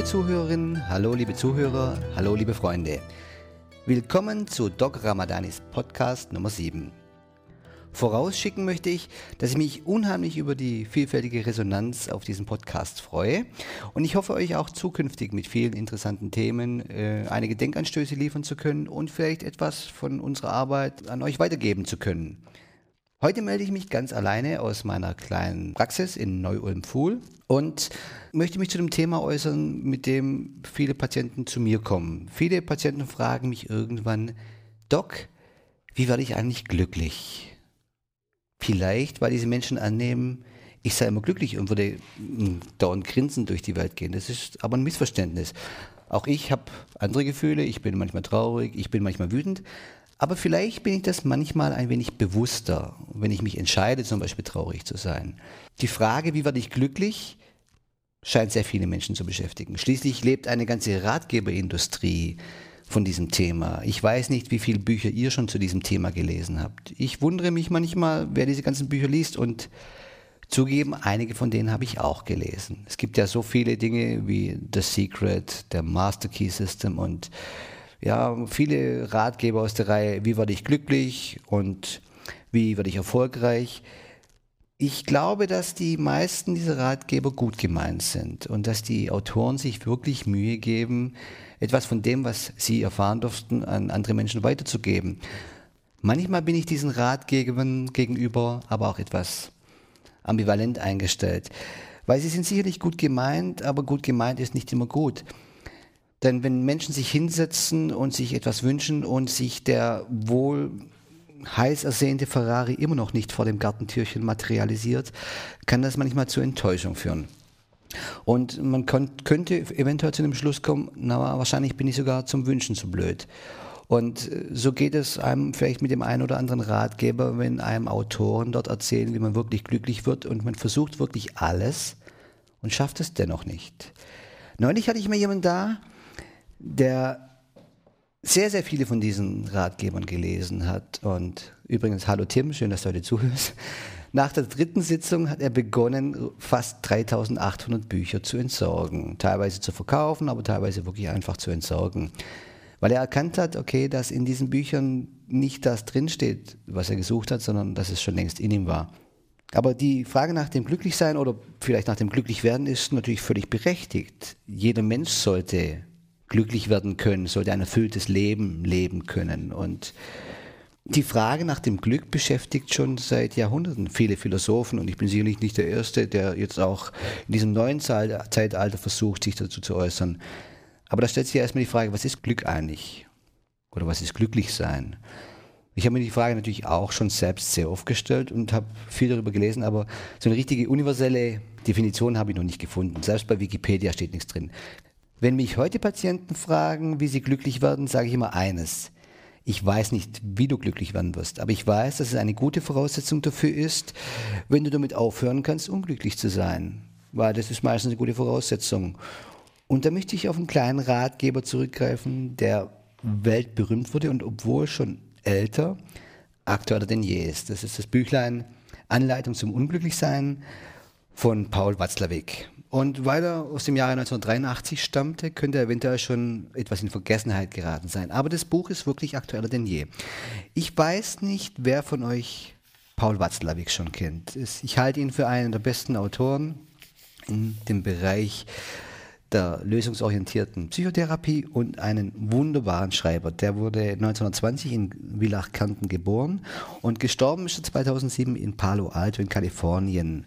Liebe Zuhörerinnen, hallo liebe Zuhörer, hallo liebe Freunde. Willkommen zu Doc Ramadanis Podcast Nummer 7. Vorausschicken möchte ich, dass ich mich unheimlich über die vielfältige Resonanz auf diesen Podcast freue und ich hoffe euch auch zukünftig mit vielen interessanten Themen äh, einige Denkanstöße liefern zu können und vielleicht etwas von unserer Arbeit an euch weitergeben zu können. Heute melde ich mich ganz alleine aus meiner kleinen Praxis in Neu-Ulm-Fuhl und möchte mich zu dem Thema äußern, mit dem viele Patienten zu mir kommen. Viele Patienten fragen mich irgendwann, Doc, wie werde ich eigentlich glücklich? Vielleicht, weil diese Menschen annehmen, ich sei immer glücklich und würde dauernd grinsend durch die Welt gehen. Das ist aber ein Missverständnis. Auch ich habe andere Gefühle, ich bin manchmal traurig, ich bin manchmal wütend, aber vielleicht bin ich das manchmal ein wenig bewusster, wenn ich mich entscheide, zum Beispiel traurig zu sein. Die Frage, wie werde ich glücklich, scheint sehr viele Menschen zu beschäftigen. Schließlich lebt eine ganze Ratgeberindustrie von diesem Thema. Ich weiß nicht, wie viele Bücher ihr schon zu diesem Thema gelesen habt. Ich wundere mich manchmal, wer diese ganzen Bücher liest und zugeben, einige von denen habe ich auch gelesen. Es gibt ja so viele Dinge wie The Secret, der Master Key System und ja, viele Ratgeber aus der Reihe, wie werde ich glücklich und wie werde ich erfolgreich. Ich glaube, dass die meisten dieser Ratgeber gut gemeint sind und dass die Autoren sich wirklich Mühe geben, etwas von dem, was sie erfahren durften, an andere Menschen weiterzugeben. Manchmal bin ich diesen Ratgebern gegenüber aber auch etwas ambivalent eingestellt, weil sie sind sicherlich gut gemeint, aber gut gemeint ist nicht immer gut. Denn wenn Menschen sich hinsetzen und sich etwas wünschen und sich der wohl heiß ersehnte Ferrari immer noch nicht vor dem Gartentürchen materialisiert, kann das manchmal zu Enttäuschung führen. Und man könnte eventuell zu dem Schluss kommen, na, wahrscheinlich bin ich sogar zum Wünschen zu blöd. Und äh, so geht es einem vielleicht mit dem einen oder anderen Ratgeber, wenn einem Autoren dort erzählen, wie man wirklich glücklich wird und man versucht wirklich alles und schafft es dennoch nicht. Neulich hatte ich mal jemanden da, der sehr, sehr viele von diesen Ratgebern gelesen hat. Und übrigens, hallo Tim, schön, dass du heute zuhörst. Nach der dritten Sitzung hat er begonnen, fast 3800 Bücher zu entsorgen. Teilweise zu verkaufen, aber teilweise wirklich einfach zu entsorgen. Weil er erkannt hat, okay, dass in diesen Büchern nicht das drinsteht, was er gesucht hat, sondern dass es schon längst in ihm war. Aber die Frage nach dem Glücklichsein oder vielleicht nach dem Glücklichwerden ist natürlich völlig berechtigt. Jeder Mensch sollte glücklich werden können, sollte ein erfülltes Leben leben können. Und die Frage nach dem Glück beschäftigt schon seit Jahrhunderten viele Philosophen und ich bin sicherlich nicht der Erste, der jetzt auch in diesem neuen Zeitalter versucht, sich dazu zu äußern. Aber da stellt sich ja erstmal die Frage, was ist Glück eigentlich? Oder was ist glücklich sein? Ich habe mir die Frage natürlich auch schon selbst sehr oft gestellt und habe viel darüber gelesen, aber so eine richtige universelle Definition habe ich noch nicht gefunden. Selbst bei Wikipedia steht nichts drin. Wenn mich heute Patienten fragen, wie sie glücklich werden, sage ich immer eines. Ich weiß nicht, wie du glücklich werden wirst, aber ich weiß, dass es eine gute Voraussetzung dafür ist, wenn du damit aufhören kannst, unglücklich zu sein. Weil das ist meistens eine gute Voraussetzung. Und da möchte ich auf einen kleinen Ratgeber zurückgreifen, der weltberühmt wurde und obwohl schon älter, aktueller denn je ist. Das ist das Büchlein Anleitung zum Unglücklichsein von Paul Watzlawick. Und weil er aus dem Jahre 1983 stammte, könnte er eventuell schon etwas in Vergessenheit geraten sein. Aber das Buch ist wirklich aktueller denn je. Ich weiß nicht, wer von euch Paul Watzlawick schon kennt. Ich halte ihn für einen der besten Autoren in dem Bereich der lösungsorientierten Psychotherapie und einen wunderbaren Schreiber. Der wurde 1920 in Villach-Kärnten geboren und gestorben ist er 2007 in Palo Alto in Kalifornien.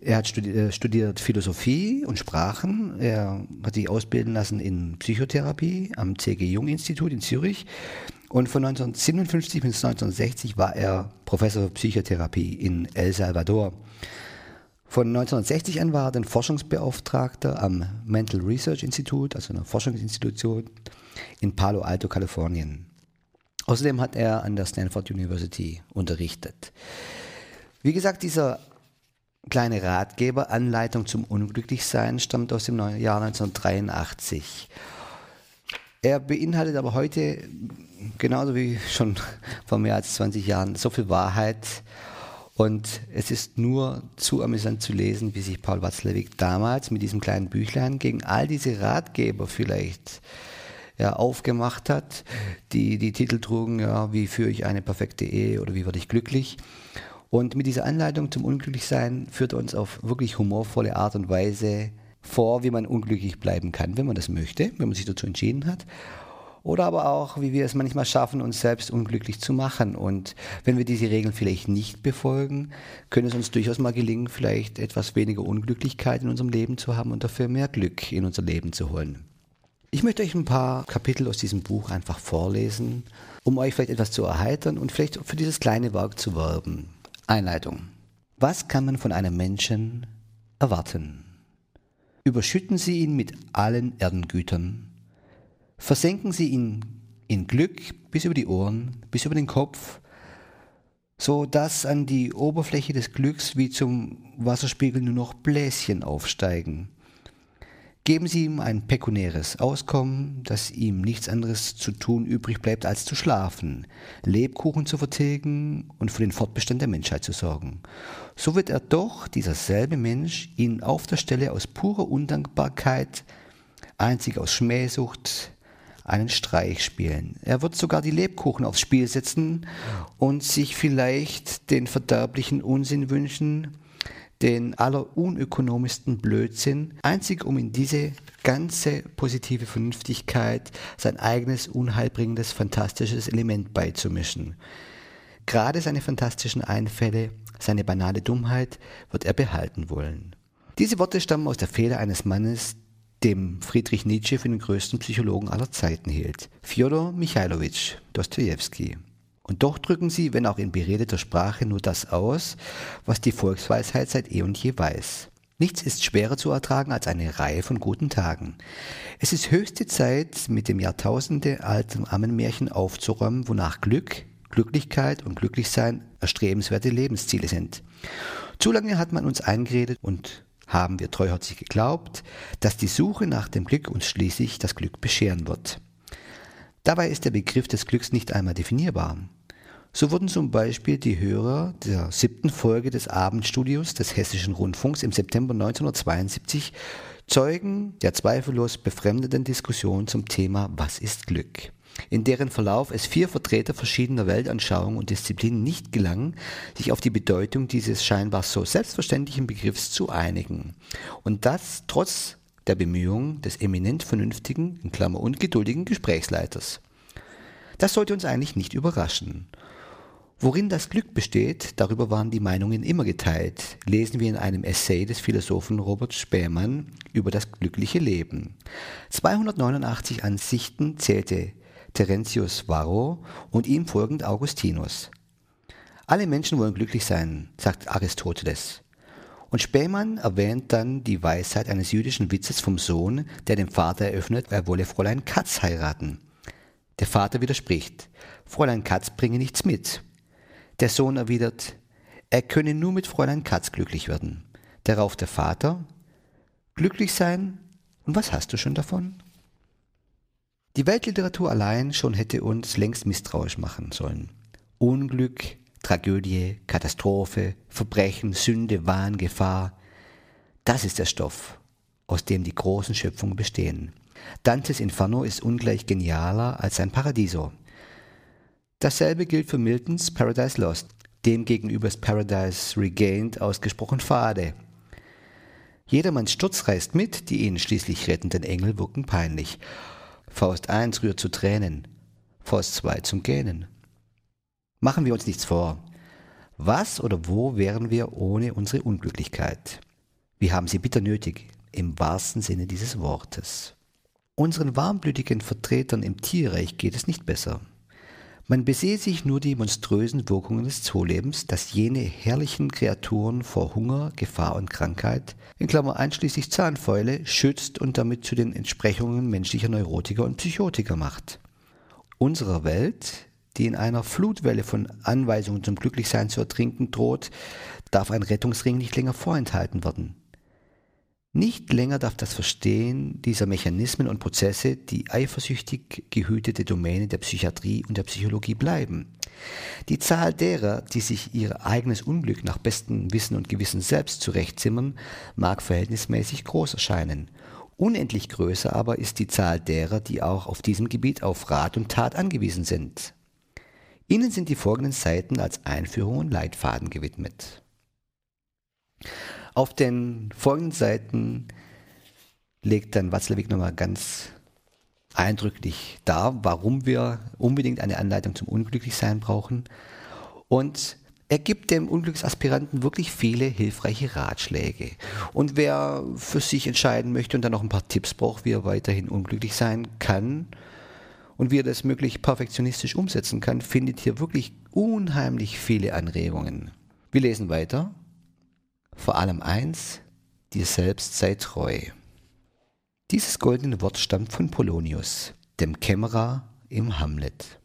Er hat äh, studiert Philosophie und Sprachen. Er hat sich ausbilden lassen in Psychotherapie am C.G. Jung Institut in Zürich. Und von 1957 bis 1960 war er Professor für Psychotherapie in El Salvador. Von 1960 an war er dann Forschungsbeauftragter am Mental Research Institute, also einer Forschungsinstitution in Palo Alto, Kalifornien. Außerdem hat er an der Stanford University unterrichtet. Wie gesagt, dieser kleine Ratgeber, Anleitung zum Unglücklichsein, stammt aus dem Jahr 1983. Er beinhaltet aber heute, genauso wie schon vor mehr als 20 Jahren, so viel Wahrheit Und es ist nur zu amüsant zu lesen, wie sich Paul Watzlawick damals mit diesem kleinen Büchlein gegen all diese Ratgeber vielleicht ja, aufgemacht hat, die die Titel trugen, ja, wie führe ich eine perfekte Ehe oder wie werde ich glücklich. Und mit dieser Anleitung zum Unglücklichsein führt er uns auf wirklich humorvolle Art und Weise vor, wie man unglücklich bleiben kann, wenn man das möchte, wenn man sich dazu entschieden hat. Oder aber auch, wie wir es manchmal schaffen, uns selbst unglücklich zu machen. Und wenn wir diese Regeln vielleicht nicht befolgen, können es uns durchaus mal gelingen, vielleicht etwas weniger Unglücklichkeit in unserem Leben zu haben und dafür mehr Glück in unser Leben zu holen. Ich möchte euch ein paar Kapitel aus diesem Buch einfach vorlesen, um euch vielleicht etwas zu erheitern und vielleicht für dieses kleine Werk zu werben. Einleitung. Was kann man von einem Menschen erwarten? Überschütten Sie ihn mit allen Erdengütern. Versenken Sie ihn in Glück bis über die Ohren, bis über den Kopf, so dass an die Oberfläche des Glücks wie zum Wasserspiegel nur noch Bläschen aufsteigen. Geben Sie ihm ein pekunäres Auskommen, dass ihm nichts anderes zu tun übrig bleibt, als zu schlafen, Lebkuchen zu vertilgen und für den Fortbestand der Menschheit zu sorgen. So wird er doch, dieser selbe Mensch, ihn auf der Stelle aus purer Undankbarkeit, einzig aus Schmähsucht, einen Streich spielen. Er wird sogar die Lebkuchen aufs Spiel setzen und sich vielleicht den verderblichen Unsinn wünschen, den allerunökonomischsten Blödsinn, einzig um in diese ganze positive Vernünftigkeit sein eigenes unheilbringendes, fantastisches Element beizumischen. Gerade seine fantastischen Einfälle, seine banale Dummheit wird er behalten wollen. Diese Worte stammen aus der Feder eines Mannes, dem Friedrich Nietzsche für den größten Psychologen aller Zeiten hielt, Fjodor Michailowitsch Dostoevsky. Und doch drücken sie, wenn auch in beredeter Sprache, nur das aus, was die Volksweisheit seit eh und je weiß. Nichts ist schwerer zu ertragen als eine Reihe von guten Tagen. Es ist höchste Zeit, mit dem Jahrtausende alten Ammenmärchen aufzuräumen, wonach Glück, Glücklichkeit und Glücklichsein erstrebenswerte Lebensziele sind. Zu lange hat man uns eingeredet und haben wir treuherzig geglaubt, dass die Suche nach dem Glück uns schließlich das Glück bescheren wird. Dabei ist der Begriff des Glücks nicht einmal definierbar. So wurden zum Beispiel die Hörer der siebten Folge des Abendstudios des Hessischen Rundfunks im September 1972 Zeugen der zweifellos befremdenden Diskussion zum Thema Was ist Glück? in deren Verlauf es vier Vertreter verschiedener Weltanschauungen und Disziplinen nicht gelang, sich auf die Bedeutung dieses scheinbar so selbstverständlichen Begriffs zu einigen. Und das trotz der Bemühungen des eminent vernünftigen, in Klammer und geduldigen Gesprächsleiters. Das sollte uns eigentlich nicht überraschen. Worin das Glück besteht, darüber waren die Meinungen immer geteilt, lesen wir in einem Essay des Philosophen Robert Spähmann über das glückliche Leben. 289 Ansichten zählte Terentius Varro und ihm folgend Augustinus. Alle Menschen wollen glücklich sein, sagt Aristoteles. Und Spähmann erwähnt dann die Weisheit eines jüdischen Witzes vom Sohn, der dem Vater eröffnet, er wolle Fräulein Katz heiraten. Der Vater widerspricht, Fräulein Katz bringe nichts mit. Der Sohn erwidert, er könne nur mit Fräulein Katz glücklich werden. Darauf der Vater, glücklich sein, und was hast du schon davon? Die Weltliteratur allein schon hätte uns längst misstrauisch machen sollen. Unglück, Tragödie, Katastrophe, Verbrechen, Sünde, Wahn, Gefahr, das ist der Stoff, aus dem die großen Schöpfungen bestehen. Dantes Inferno ist ungleich genialer als sein Paradiso. Dasselbe gilt für Miltons Paradise Lost. Demgegenüber ist Paradise Regained ausgesprochen fade. Jedermanns Sturz reißt mit, die ihn schließlich rettenden Engel wirken peinlich. Faust 1 rührt zu Tränen, Faust 2 zum Gähnen. Machen wir uns nichts vor. Was oder wo wären wir ohne unsere Unglücklichkeit? Wir haben sie bitter nötig, im wahrsten Sinne dieses Wortes. Unseren warmblütigen Vertretern im Tierreich geht es nicht besser. Man besehe sich nur die monströsen Wirkungen des Zoolebens, das jene herrlichen Kreaturen vor Hunger, Gefahr und Krankheit, in Klammer einschließlich Zahnfäule, schützt und damit zu den Entsprechungen menschlicher Neurotiker und Psychotiker macht. Unserer Welt, die in einer Flutwelle von Anweisungen zum Glücklichsein zu ertrinken droht, darf ein Rettungsring nicht länger vorenthalten werden. Nicht länger darf das Verstehen dieser Mechanismen und Prozesse die eifersüchtig gehütete Domäne der Psychiatrie und der Psychologie bleiben. Die Zahl derer, die sich ihr eigenes Unglück nach bestem Wissen und Gewissen selbst zurechtzimmern, mag verhältnismäßig groß erscheinen. Unendlich größer aber ist die Zahl derer, die auch auf diesem Gebiet auf Rat und Tat angewiesen sind. Ihnen sind die folgenden Seiten als Einführung und Leitfaden gewidmet. Auf den folgenden Seiten legt dann Watzlawick nochmal ganz eindrücklich dar, warum wir unbedingt eine Anleitung zum Unglücklichsein brauchen. Und er gibt dem Unglücksaspiranten wirklich viele hilfreiche Ratschläge. Und wer für sich entscheiden möchte und dann noch ein paar Tipps braucht, wie er weiterhin unglücklich sein kann und wie er das möglich perfektionistisch umsetzen kann, findet hier wirklich unheimlich viele Anregungen. Wir lesen weiter. Vor allem eins, dir selbst sei treu. Dieses goldene Wort stammt von Polonius, dem Kämmerer im Hamlet.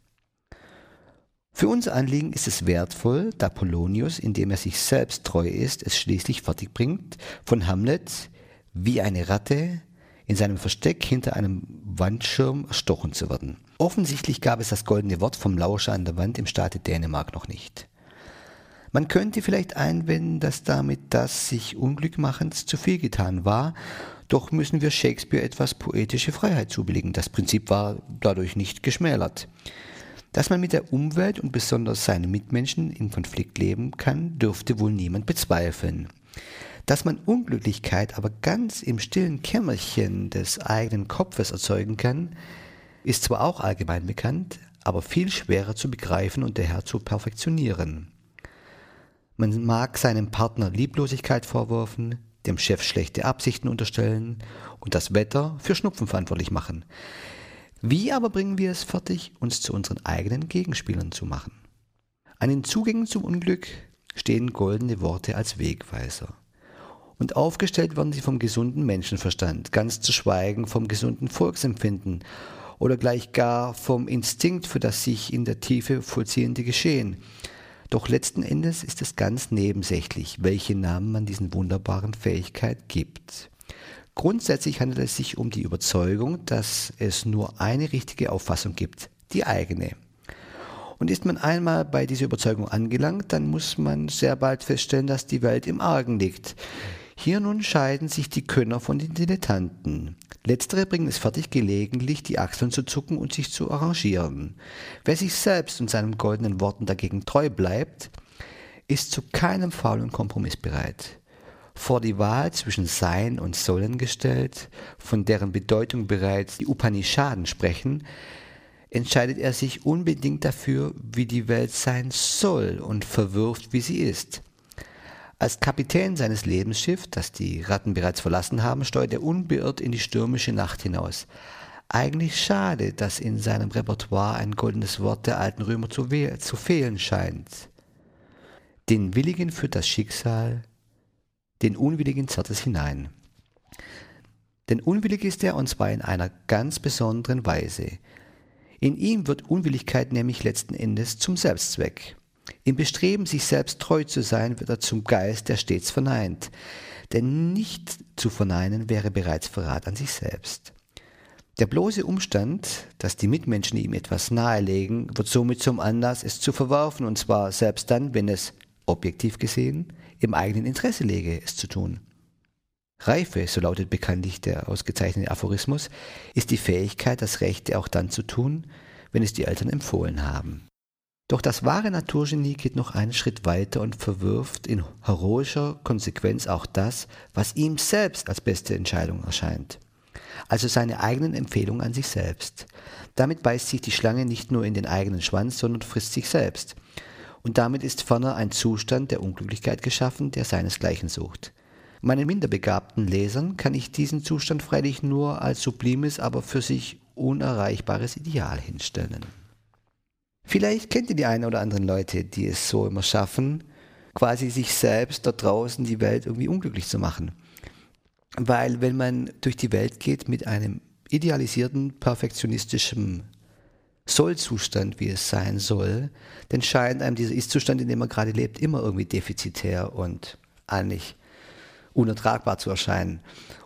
Für unser Anliegen ist es wertvoll, da Polonius, indem er sich selbst treu ist, es schließlich fertigbringt, von Hamlet wie eine Ratte in seinem Versteck hinter einem Wandschirm erstochen zu werden. Offensichtlich gab es das goldene Wort vom Lauscher an der Wand im Staate Dänemark noch nicht. Man könnte vielleicht einwenden, dass damit das sich Unglückmachens zu viel getan war, doch müssen wir Shakespeare etwas poetische Freiheit zubilligen. Das Prinzip war dadurch nicht geschmälert. Dass man mit der Umwelt und besonders seinen Mitmenschen in Konflikt leben kann, dürfte wohl niemand bezweifeln. Dass man Unglücklichkeit aber ganz im stillen Kämmerchen des eigenen Kopfes erzeugen kann, ist zwar auch allgemein bekannt, aber viel schwerer zu begreifen und daher zu perfektionieren. Man mag seinem Partner Lieblosigkeit vorwerfen, dem Chef schlechte Absichten unterstellen und das Wetter für Schnupfen verantwortlich machen. Wie aber bringen wir es fertig, uns zu unseren eigenen Gegenspielern zu machen? An den Zugängen zum Unglück stehen goldene Worte als Wegweiser. Und aufgestellt werden sie vom gesunden Menschenverstand, ganz zu schweigen vom gesunden Volksempfinden oder gleich gar vom Instinkt für das sich in der Tiefe vollziehende Geschehen. Doch letzten Endes ist es ganz nebensächlich, welche Namen man diesen wunderbaren Fähigkeit gibt. Grundsätzlich handelt es sich um die Überzeugung, dass es nur eine richtige Auffassung gibt, die eigene. Und ist man einmal bei dieser Überzeugung angelangt, dann muss man sehr bald feststellen, dass die Welt im Argen liegt. Hier nun scheiden sich die Könner von den Dilettanten. Letztere bringen es fertig, gelegentlich die Achseln zu zucken und sich zu arrangieren. Wer sich selbst und seinen goldenen Worten dagegen treu bleibt, ist zu keinem faulen Kompromiss bereit. Vor die Wahl zwischen Sein und Sollen gestellt, von deren Bedeutung bereits die Upanishaden sprechen, entscheidet er sich unbedingt dafür, wie die Welt sein soll und verwirft, wie sie ist. Als Kapitän seines Lebensschiffs, das die Ratten bereits verlassen haben, steuert er unbeirrt in die stürmische Nacht hinaus. Eigentlich schade, dass in seinem Repertoire ein goldenes Wort der alten Römer zu, zu fehlen scheint. Den Willigen führt das Schicksal, den Unwilligen zerrt es hinein. Denn unwillig ist er und zwar in einer ganz besonderen Weise. In ihm wird Unwilligkeit nämlich letzten Endes zum Selbstzweck. Im Bestreben, sich selbst treu zu sein, wird er zum Geist, der stets verneint. Denn nicht zu verneinen wäre bereits Verrat an sich selbst. Der bloße Umstand, dass die Mitmenschen ihm etwas nahelegen, wird somit zum Anlass, es zu verwerfen, und zwar selbst dann, wenn es, objektiv gesehen, im eigenen Interesse läge, es zu tun. Reife, so lautet bekanntlich der ausgezeichnete Aphorismus, ist die Fähigkeit, das Rechte auch dann zu tun, wenn es die Eltern empfohlen haben. Doch das wahre Naturgenie geht noch einen Schritt weiter und verwirft in heroischer Konsequenz auch das, was ihm selbst als beste Entscheidung erscheint. Also seine eigenen Empfehlungen an sich selbst. Damit beißt sich die Schlange nicht nur in den eigenen Schwanz, sondern frisst sich selbst. Und damit ist ferner ein Zustand der Unglücklichkeit geschaffen, der seinesgleichen sucht. Meinen minderbegabten Lesern kann ich diesen Zustand freilich nur als sublimes, aber für sich unerreichbares Ideal hinstellen. Vielleicht kennt ihr die einen oder anderen Leute, die es so immer schaffen, quasi sich selbst dort draußen die Welt irgendwie unglücklich zu machen. Weil wenn man durch die Welt geht mit einem idealisierten, perfektionistischen Sollzustand, wie es sein soll, dann scheint einem dieser Ist-Zustand, in dem man gerade lebt, immer irgendwie defizitär und eigentlich unertragbar zu erscheinen.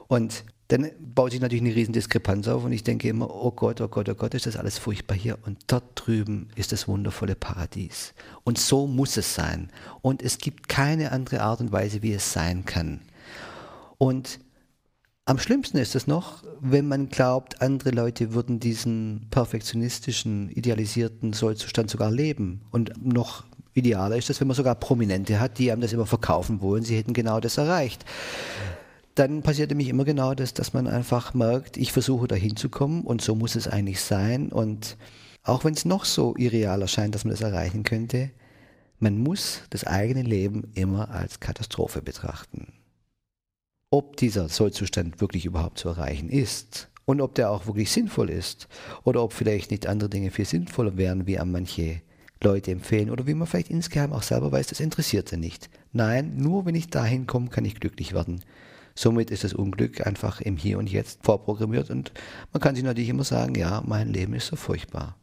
Und dann baut sich natürlich eine riesen Diskrepanz auf und ich denke immer, oh Gott, oh Gott, oh Gott, ist das alles furchtbar hier. Und dort drüben ist das wundervolle Paradies. Und so muss es sein. Und es gibt keine andere Art und Weise, wie es sein kann. Und am schlimmsten ist es noch, wenn man glaubt, andere Leute würden diesen perfektionistischen, idealisierten Sollzustand sogar leben. Und noch idealer ist es, wenn man sogar Prominente hat, die einem das immer verkaufen wollen, sie hätten genau das erreicht dann passiert nämlich immer genau das, dass man einfach merkt, ich versuche da hinzukommen und so muss es eigentlich sein. Und auch wenn es noch so irreal erscheint, dass man das erreichen könnte, man muss das eigene Leben immer als Katastrophe betrachten. Ob dieser Sollzustand wirklich überhaupt zu erreichen ist und ob der auch wirklich sinnvoll ist oder ob vielleicht nicht andere Dinge viel sinnvoller wären, wie an manche Leute empfehlen oder wie man vielleicht insgeheim auch selber weiß, das interessiert sie nicht. Nein, nur wenn ich dahin komme, kann ich glücklich werden. Somit ist das Unglück einfach im Hier und Jetzt vorprogrammiert und man kann sich natürlich immer sagen, ja, mein Leben ist so furchtbar.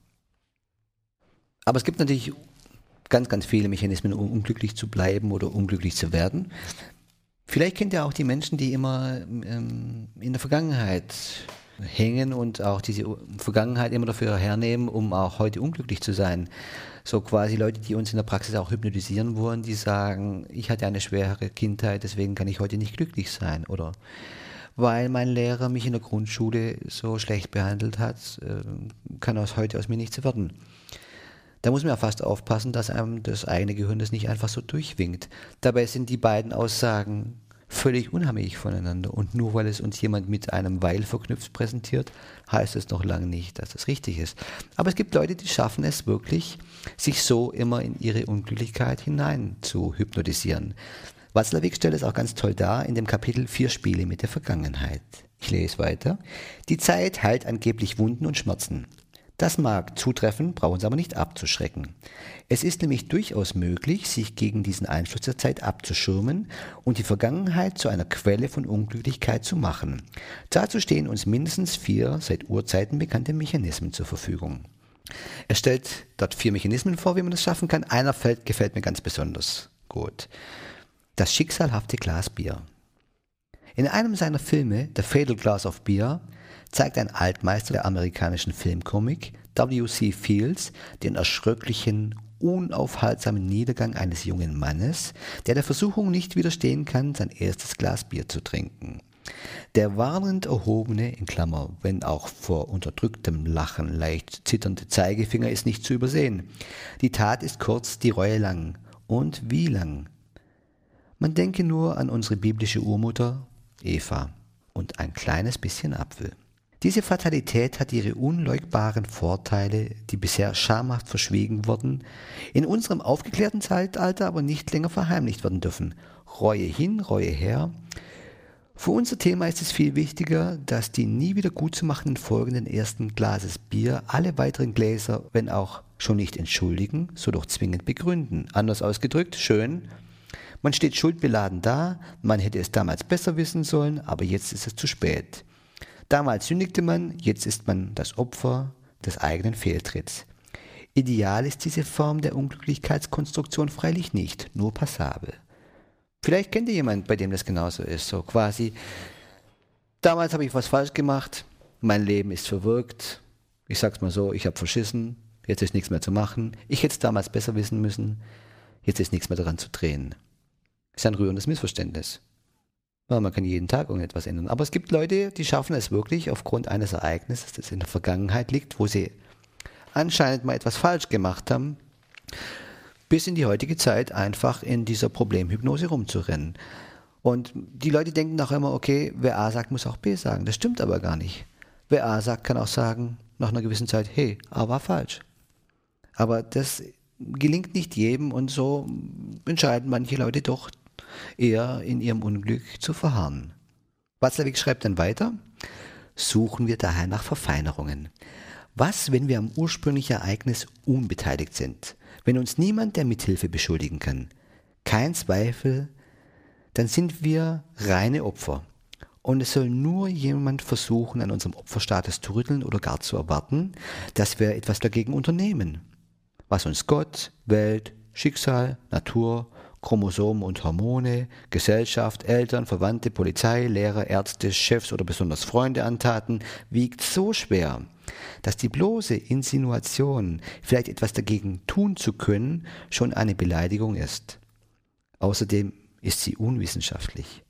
Aber es gibt natürlich ganz, ganz viele Mechanismen, um unglücklich zu bleiben oder unglücklich zu werden. Vielleicht kennt ihr auch die Menschen, die immer ähm, in der Vergangenheit hängen und auch diese Vergangenheit immer dafür hernehmen, um auch heute unglücklich zu sein. So quasi Leute, die uns in der Praxis auch hypnotisieren wollen, die sagen, ich hatte eine schwere Kindheit, deswegen kann ich heute nicht glücklich sein. Oder weil mein Lehrer mich in der Grundschule so schlecht behandelt hat, äh, kann aus heute aus mir nichts werden. Da muss man ja fast aufpassen, dass einem das eigene Gehirn das nicht einfach so durchwinkt. Dabei sind die beiden Aussagen völlig unabhängig voneinander. Und nur weil es uns jemand mit einem Weil verknüpft präsentiert, heißt es noch lange nicht, dass das richtig ist. Aber es gibt Leute, die schaffen es wirklich, sich so immer in ihre Unglücklichkeit hinein zu hypnotisieren. Watzlawick stellt es auch ganz toll dar in dem Kapitel Vier Spiele mit der Vergangenheit. Ich lese weiter. Die Zeit heilt angeblich Wunden und Schmerzen. Das mag zutreffen, brauchen Sie aber nicht abzuschrecken. Es ist nämlich durchaus möglich, sich gegen diesen Einfluss der Zeit abzuschirmen und die Vergangenheit zu einer Quelle von Unglücklichkeit zu machen. Dazu stehen uns mindestens vier seit Urzeiten bekannte Mechanismen zur Verfügung. Er stellt dort vier Mechanismen vor, wie man das schaffen kann. Einer fällt, gefällt mir ganz besonders gut. Das schicksalhafte Glas Bier. In einem seiner Filme, The Fatal Glass of Beer, zeigt ein Altmeister der amerikanischen Filmkomik, W.C. Fields, den erschröcklichen, unaufhaltsamen Niedergang eines jungen Mannes, der der Versuchung nicht widerstehen kann, sein erstes Glas Bier zu trinken. Der warnend erhobene, in Klammer, wenn auch vor unterdrücktem Lachen leicht zitternde Zeigefinger ist nicht zu übersehen. Die Tat ist kurz, die Reue lang. Und wie lang? Man denke nur an unsere biblische Urmutter, Eva, und ein kleines bisschen Apfel. Diese Fatalität hat ihre unleugbaren Vorteile, die bisher schamhaft verschwiegen wurden, in unserem aufgeklärten Zeitalter aber nicht länger verheimlicht werden dürfen. Reue hin, Reue her. Für unser Thema ist es viel wichtiger, dass die nie wieder gut zu machenden folgenden ersten Glases Bier alle weiteren Gläser, wenn auch schon nicht entschuldigen, so doch zwingend begründen. Anders ausgedrückt, schön, man steht schuldbeladen da, man hätte es damals besser wissen sollen, aber jetzt ist es zu spät. Damals sündigte man, jetzt ist man das Opfer des eigenen Fehltritts. Ideal ist diese Form der Unglücklichkeitskonstruktion freilich nicht, nur passabel. Vielleicht kennt ihr jemanden, bei dem das genauso ist, so quasi, damals habe ich was falsch gemacht, mein Leben ist verwirkt, ich sag's mal so, ich habe verschissen, jetzt ist nichts mehr zu machen, ich hätte es damals besser wissen müssen, jetzt ist nichts mehr daran zu drehen. Ist ein rührendes Missverständnis. Man kann jeden Tag irgendetwas ändern. Aber es gibt Leute, die schaffen es wirklich aufgrund eines Ereignisses, das in der Vergangenheit liegt, wo sie anscheinend mal etwas falsch gemacht haben, bis in die heutige Zeit einfach in dieser Problemhypnose rumzurennen. Und die Leute denken auch immer, okay, wer A sagt, muss auch B sagen. Das stimmt aber gar nicht. Wer A sagt, kann auch sagen, nach einer gewissen Zeit, hey, A war falsch. Aber das gelingt nicht jedem und so entscheiden manche Leute doch eher in ihrem Unglück zu verharren. Watzlawick schreibt dann weiter, suchen wir daher nach Verfeinerungen. Was, wenn wir am ursprünglichen Ereignis unbeteiligt sind? Wenn uns niemand der Mithilfe beschuldigen kann? Kein Zweifel, dann sind wir reine Opfer. Und es soll nur jemand versuchen, an unserem Opferstatus zu rütteln oder gar zu erwarten, dass wir etwas dagegen unternehmen. Was uns Gott, Welt, Schicksal, Natur Chromosomen und Hormone, Gesellschaft, Eltern, Verwandte, Polizei, Lehrer, Ärzte, Chefs oder besonders Freunde antaten, wiegt so schwer, dass die bloße Insinuation, vielleicht etwas dagegen tun zu können, schon eine Beleidigung ist. Außerdem ist sie unwissenschaftlich.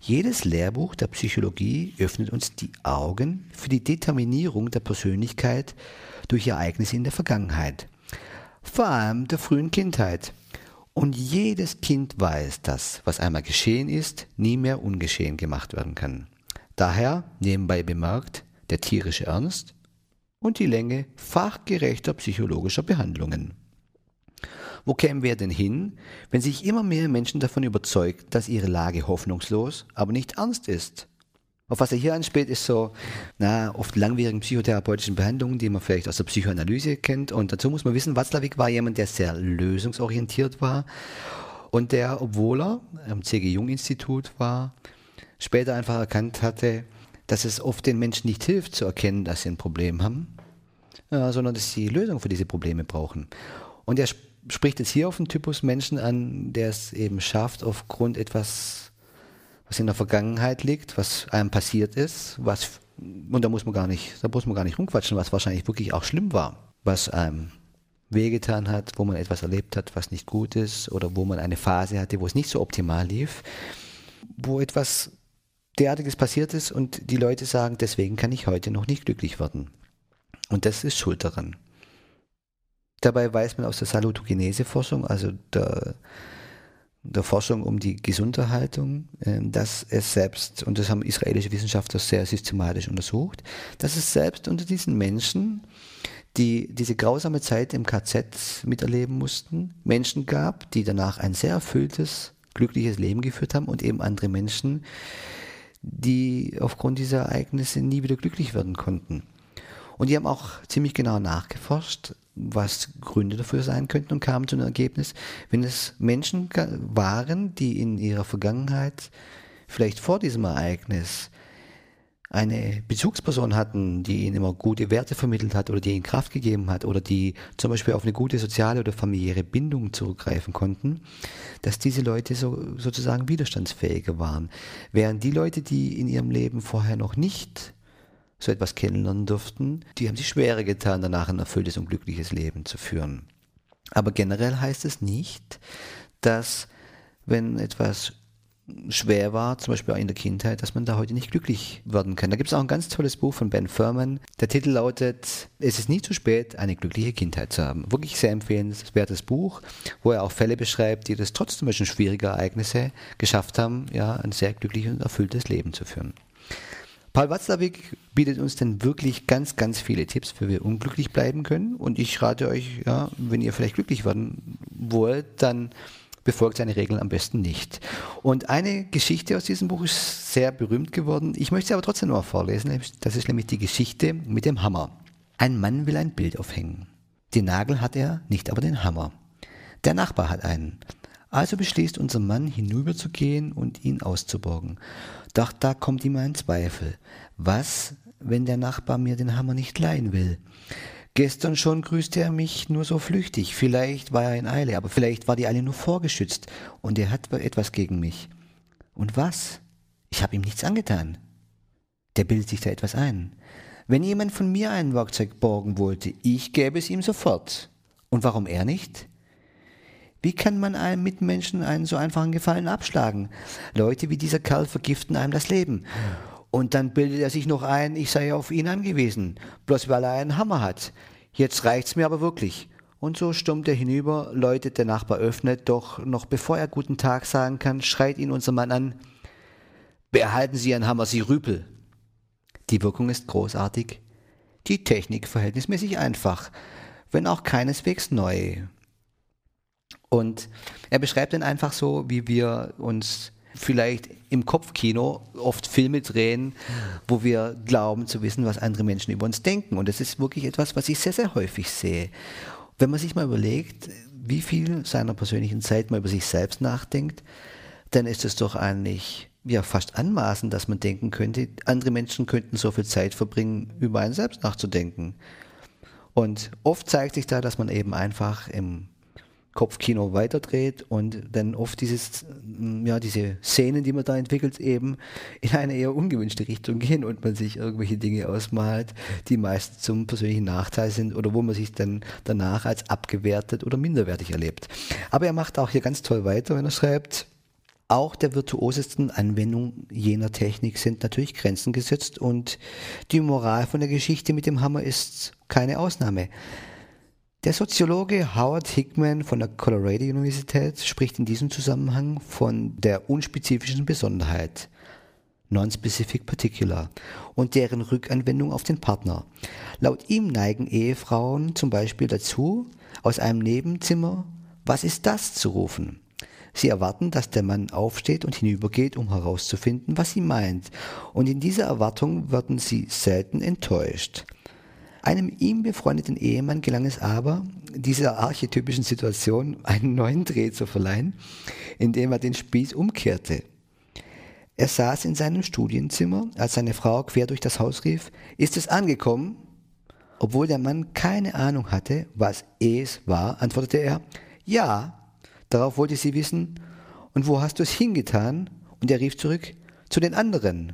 Jedes Lehrbuch der Psychologie öffnet uns die Augen für die Determinierung der Persönlichkeit durch Ereignisse in der Vergangenheit, vor allem der frühen Kindheit. Und jedes Kind weiß, dass, was einmal geschehen ist, nie mehr ungeschehen gemacht werden kann. Daher, nebenbei bemerkt, der tierische Ernst und die Länge fachgerechter psychologischer Behandlungen. Wo kämen wir denn hin, wenn sich immer mehr Menschen davon überzeugt, dass ihre Lage hoffnungslos, aber nicht ernst ist? Auf was er hier anspielt, ist so, na, oft langwierigen psychotherapeutischen Behandlungen, die man vielleicht aus der Psychoanalyse kennt. Und dazu muss man wissen, Watzlawick war jemand, der sehr lösungsorientiert war und der, obwohl er am C.G. Jung Institut war, später einfach erkannt hatte, dass es oft den Menschen nicht hilft zu erkennen, dass sie ein Problem haben, äh, sondern dass sie Lösungen für diese Probleme brauchen. Und er spricht jetzt hier auf einen Typus Menschen an, der es eben schafft, aufgrund etwas was in der Vergangenheit liegt, was einem passiert ist, was und da muss man gar nicht, da muss man gar nicht rumquatschen, was wahrscheinlich wirklich auch schlimm war, was einem wehgetan hat, wo man etwas erlebt hat, was nicht gut ist oder wo man eine Phase hatte, wo es nicht so optimal lief, wo etwas derartiges passiert ist und die Leute sagen, deswegen kann ich heute noch nicht glücklich werden. Und das ist schuld daran. Dabei weiß man aus der Salutogenese-Forschung, also der der Forschung um die Gesunderhaltung, ähm, dass es selbst, und das haben israelische Wissenschaftler sehr systematisch untersucht, dass es selbst unter diesen Menschen, die diese grausame Zeit im KZ miterleben mussten, Menschen gab, die danach ein sehr erfülltes, glückliches Leben geführt haben und eben andere Menschen, die aufgrund dieser Ereignisse nie wieder glücklich werden konnten. Und die haben auch ziemlich genau nachgeforscht, was Gründe dafür sein könnten und kamen zu einem Ergebnis, wenn es Menschen waren, die in ihrer Vergangenheit, vielleicht vor diesem Ereignis, eine Bezugsperson hatten, die ihnen immer gute Werte vermittelt hat oder die ihnen Kraft gegeben hat oder die zum Beispiel auf eine gute soziale oder familiäre Bindung zurückgreifen konnten, dass diese Leute so, sozusagen widerstandsfähiger waren. Während die Leute, die in ihrem Leben vorher noch nicht so etwas kennenlernen durften, die haben sich schwerer getan, danach ein erfülltes und glückliches Leben zu führen. Aber generell heißt es nicht, dass wenn etwas schwer war, zum Beispiel auch in der Kindheit, dass man da heute nicht glücklich werden kann. Da gibt es auch ein ganz tolles Buch von Ben Furman. Der Titel lautet Es ist nie zu spät, eine glückliche Kindheit zu haben. Wirklich sehr empfehlenswertes Buch, wo er auch Fälle beschreibt, die das trotz zum Beispiel schwieriger Ereignisse geschafft haben, ja, ein sehr glückliches und erfülltes Leben zu führen. Paul Watzlawick bietet uns dann wirklich ganz, ganz viele Tipps, wie wir unglücklich bleiben können. Und ich rate euch, ja, wenn ihr vielleicht glücklich werden wollt, dann befolgt seine Regeln am besten nicht. Und eine Geschichte aus diesem Buch ist sehr berühmt geworden. Ich möchte sie aber trotzdem noch vorlesen. Das ist nämlich die Geschichte mit dem Hammer. Ein Mann will ein Bild aufhängen. Den Nagel hat er, nicht aber den Hammer. Der Nachbar hat einen. Also beschließt unser Mann hinüberzugehen und ihn auszuborgen. Doch da kommt ihm ein Zweifel. Was, wenn der Nachbar mir den Hammer nicht leihen will? Gestern schon grüßte er mich nur so flüchtig. Vielleicht war er in Eile, aber vielleicht war die Eile nur vorgeschützt und er hat etwas gegen mich. Und was? Ich habe ihm nichts angetan. Der bildet sich da etwas ein. Wenn jemand von mir ein Werkzeug borgen wollte, ich gäbe es ihm sofort. Und warum er nicht? Wie kann man einem Mitmenschen einen so einfachen Gefallen abschlagen? Leute wie dieser Kerl vergiften einem das Leben. Und dann bildet er sich noch ein, ich sei auf ihn angewiesen, bloß weil er einen Hammer hat. Jetzt reicht's mir aber wirklich. Und so stummt er hinüber, läutet der Nachbar öffnet, doch noch bevor er guten Tag sagen kann, schreit ihn unser Mann an, behalten Sie Ihren Hammer, Sie Rüpel. Die Wirkung ist großartig, die Technik verhältnismäßig einfach, wenn auch keineswegs neu. Und er beschreibt dann einfach so, wie wir uns vielleicht im Kopfkino oft Filme drehen, wo wir glauben zu wissen, was andere Menschen über uns denken. Und das ist wirklich etwas, was ich sehr, sehr häufig sehe. Wenn man sich mal überlegt, wie viel seiner persönlichen Zeit man über sich selbst nachdenkt, dann ist es doch eigentlich ja fast anmaßend, dass man denken könnte, andere Menschen könnten so viel Zeit verbringen, über einen selbst nachzudenken. Und oft zeigt sich da, dass man eben einfach im Kopfkino weiterdreht und dann oft dieses, mm, ja, diese Szenen, die man da entwickelt, eben in eine eher ungewünschte Richtung gehen und man sich irgendwelche Dinge ausmalt, die meist zum persönlichen Nachteil sind oder wo man sich dann danach als abgewertet oder minderwertig erlebt. Aber er macht auch hier ganz toll weiter, wenn er schreibt, auch der virtuosesten Anwendung jener Technik sind natürlich Grenzen gesetzt und die Moral von der Geschichte mit dem Hammer ist keine Ausnahme. Der Soziologe Howard Hickman von der Colorado Universität spricht in diesem Zusammenhang von der unspezifischen Besonderheit, non-specific particular, und deren Rückanwendung auf den Partner. Laut ihm neigen Ehefrauen zum Beispiel dazu, aus einem Nebenzimmer Was ist das zu rufen. Sie erwarten, dass der Mann aufsteht und hinübergeht, um herauszufinden, was sie meint, und in dieser Erwartung werden sie selten enttäuscht. Einem ihm befreundeten Ehemann gelang es aber, dieser archetypischen Situation einen neuen Dreh zu verleihen, indem er den Spieß umkehrte. Er saß in seinem Studienzimmer, als seine Frau quer durch das Haus rief, ist es angekommen? Obwohl der Mann keine Ahnung hatte, was es war, antwortete er, ja. Darauf wollte sie wissen, und wo hast du es hingetan? Und er rief zurück, zu den anderen.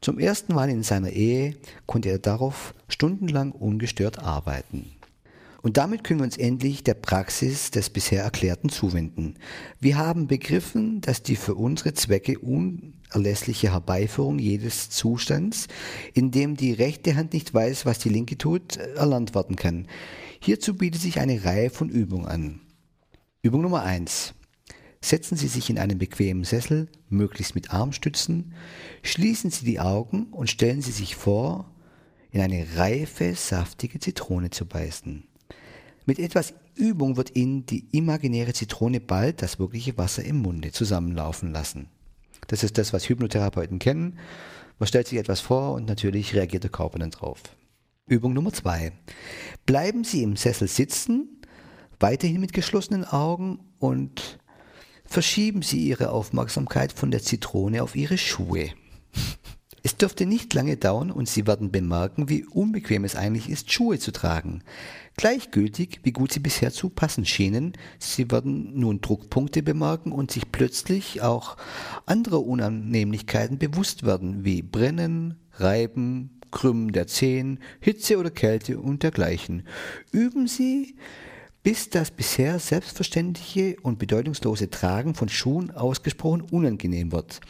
Zum ersten Mal in seiner Ehe konnte er darauf stundenlang ungestört arbeiten. Und damit können wir uns endlich der Praxis des bisher Erklärten zuwenden. Wir haben begriffen, dass die für unsere Zwecke unerlässliche Herbeiführung jedes Zustands, in dem die rechte Hand nicht weiß, was die linke tut, erlernt werden kann. Hierzu bietet sich eine Reihe von Übungen an. Übung Nummer eins: Setzen Sie sich in einen bequemen Sessel, möglichst mit Armstützen, schließen Sie die Augen und stellen Sie sich vor, in eine reife, saftige Zitrone zu beißen. Mit etwas Übung wird Ihnen die imaginäre Zitrone bald das wirkliche Wasser im Munde zusammenlaufen lassen. Das ist das, was Hypnotherapeuten kennen. Man stellt sich etwas vor und natürlich reagiert der Körper dann drauf. Übung Nummer zwei. Bleiben Sie im Sessel sitzen, weiterhin mit geschlossenen Augen und verschieben Sie Ihre Aufmerksamkeit von der Zitrone auf Ihre Schuhe. Es dürfte nicht lange dauern und Sie werden bemerken, wie unbequem es eigentlich ist, Schuhe zu tragen. Gleichgültig, wie gut sie bisher zu passen schienen, Sie werden nun Druckpunkte bemerken und sich plötzlich auch anderer Unannehmlichkeiten bewusst werden, wie Brennen, Reiben, Krümmen der Zehen, Hitze oder Kälte und dergleichen. Üben Sie bis das bisher selbstverständliche und bedeutungslose Tragen von Schuhen ausgesprochen unangenehm wird.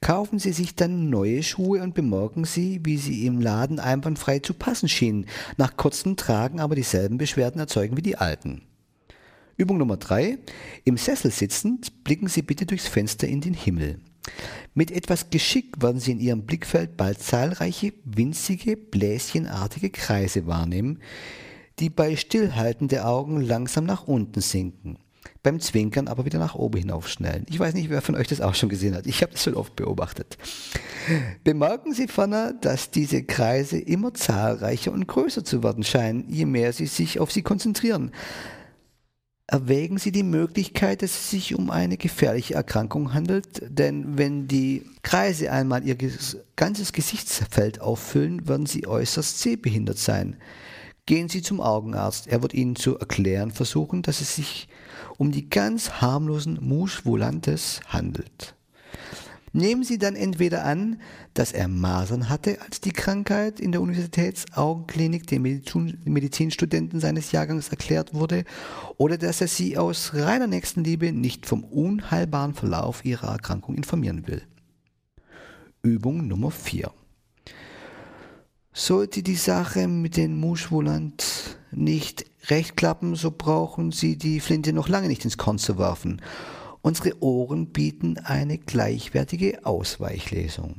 Kaufen Sie sich dann neue Schuhe und bemerken Sie, wie sie im Laden einwandfrei zu passen schienen, nach kurzem Tragen aber dieselben Beschwerden erzeugen wie die alten. Übung Nummer drei: Im Sessel sitzend blicken Sie bitte durchs Fenster in den Himmel. Mit etwas Geschick werden Sie in Ihrem Blickfeld bald zahlreiche winzige, bläschenartige Kreise wahrnehmen, die bei Stillhalten der Augen langsam nach unten sinken, beim Zwinkern aber wieder nach oben hinaufschnellen. Ich weiß nicht, wer von euch das auch schon gesehen hat. Ich habe das schon oft beobachtet. Bemerken Sie ferner, dass diese Kreise immer zahlreicher und größer zu werden scheinen, je mehr Sie sich auf sie konzentrieren. Erwägen Sie die Möglichkeit, dass es sich um eine gefährliche Erkrankung handelt, denn wenn die Kreise einmal Ihr ganzes Gesichtsfeld auffüllen, werden Sie äußerst sehbehindert sein. Gehen Sie zum Augenarzt. Er wird Ihnen zu erklären versuchen, dass es sich um die ganz harmlosen Mouche volantes handelt. Nehmen Sie dann entweder an, dass er Masern hatte, als die Krankheit in der Universitätsaugenklinik den Medizinstudenten seines Jahrgangs erklärt wurde, oder dass er Sie aus reiner Nächstenliebe nicht vom unheilbaren Verlauf Ihrer Erkrankung informieren will. Übung Nummer 4. Sollte die Sache mit den Muschwuland nicht recht klappen, so brauchen Sie die Flinte noch lange nicht ins Korn zu werfen. Unsere Ohren bieten eine gleichwertige Ausweichlesung.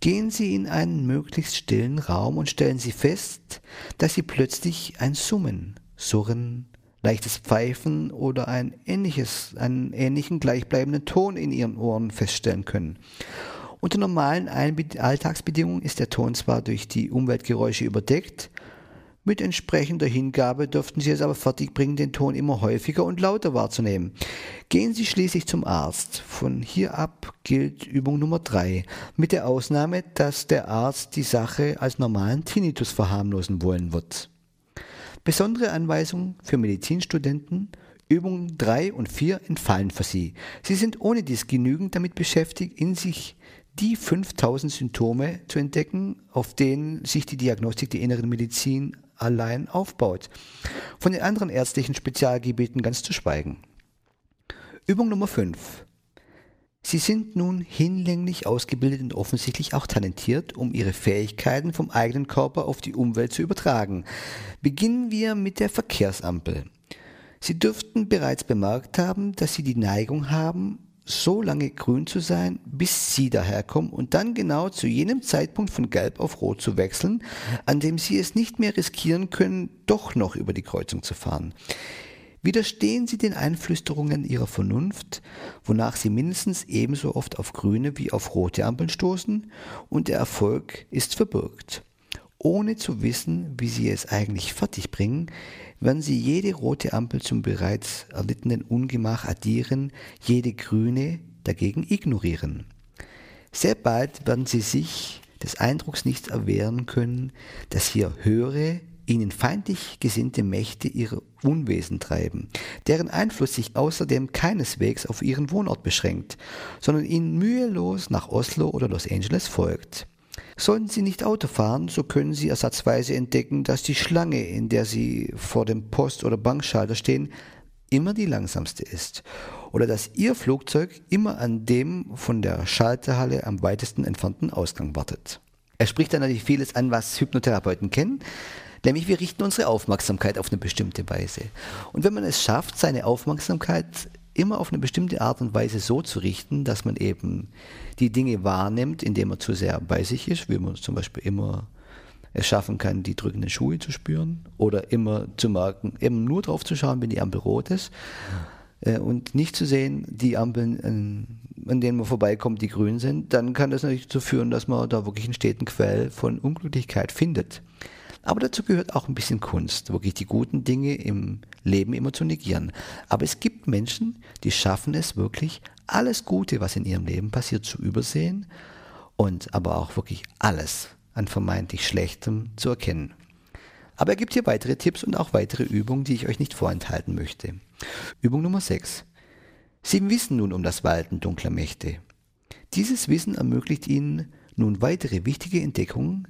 Gehen Sie in einen möglichst stillen Raum und stellen Sie fest, dass Sie plötzlich ein Summen, Surren, leichtes Pfeifen oder ein ähnliches, einen ähnlichen gleichbleibenden Ton in Ihren Ohren feststellen können. Unter normalen Alltagsbedingungen ist der Ton zwar durch die Umweltgeräusche überdeckt, mit entsprechender Hingabe dürften Sie es aber fertigbringen, den Ton immer häufiger und lauter wahrzunehmen. Gehen Sie schließlich zum Arzt. Von hier ab gilt Übung Nummer drei, mit der Ausnahme, dass der Arzt die Sache als normalen Tinnitus verharmlosen wollen wird. Besondere Anweisung für Medizinstudenten Übungen 3 und 4 entfallen für Sie. Sie sind ohne dies genügend damit beschäftigt, in sich die 5000 Symptome zu entdecken, auf denen sich die Diagnostik der inneren Medizin allein aufbaut. Von den anderen ärztlichen Spezialgebieten ganz zu schweigen. Übung Nummer 5. Sie sind nun hinlänglich ausgebildet und offensichtlich auch talentiert, um ihre Fähigkeiten vom eigenen Körper auf die Umwelt zu übertragen. Beginnen wir mit der Verkehrsampel. Sie dürften bereits bemerkt haben, dass Sie die Neigung haben, so lange grün zu sein, bis Sie daherkommen und dann genau zu jenem Zeitpunkt von gelb auf rot zu wechseln, an dem Sie es nicht mehr riskieren können, doch noch über die Kreuzung zu fahren. Widerstehen Sie den Einflüsterungen Ihrer Vernunft, wonach Sie mindestens ebenso oft auf grüne wie auf rote Ampeln stoßen, und der Erfolg ist verbürgt. Ohne zu wissen, wie Sie es eigentlich fertigbringen, werden Sie jede rote Ampel zum bereits erlittenen Ungemach addieren, jede grüne dagegen ignorieren. Sehr bald werden Sie sich des Eindrucks nicht erwehren können, dass hier höhere, ihnen feindlich gesinnte Mächte ihre Unwesen treiben, deren Einfluss sich außerdem keineswegs auf ihren Wohnort beschränkt, sondern ihnen mühelos nach Oslo oder Los Angeles folgt. Sollten Sie nicht Auto fahren, so können Sie ersatzweise entdecken, dass die Schlange, in der Sie vor dem Post- oder Bankschalter stehen, immer die langsamste ist. Oder dass Ihr Flugzeug immer an dem von der Schalterhalle am weitesten entfernten Ausgang wartet. Er spricht dann natürlich vieles an, was Hypnotherapeuten kennen. Nämlich wir richten unsere Aufmerksamkeit auf eine bestimmte Weise. Und wenn man es schafft, seine Aufmerksamkeit immer auf eine bestimmte Art und Weise so zu richten, dass man eben die Dinge wahrnimmt, indem man zu sehr bei sich ist, wie man zum Beispiel immer es schaffen kann, die drückenden Schuhe zu spüren oder immer zu merken, eben nur drauf zu schauen, wenn die Ampel rot ist äh, und nicht zu sehen, die Ampeln, äh, an denen man vorbeikommt, die grün sind, dann kann das natürlich dazu führen, dass man da wirklich einen steten Quell von Unglücklichkeit findet. Aber dazu gehört auch ein bisschen Kunst, wirklich die guten Dinge im Leben immer zu negieren. Aber es gibt Menschen, die schaffen es wirklich, alles Gute, was in ihrem Leben passiert, zu übersehen und aber auch wirklich alles an vermeintlich Schlechtem zu erkennen. Aber er gibt hier weitere Tipps und auch weitere Übungen, die ich euch nicht vorenthalten möchte. Übung Nummer 6. Sie wissen nun um das Walten dunkler Mächte. Dieses Wissen ermöglicht Ihnen nun weitere wichtige Entdeckungen,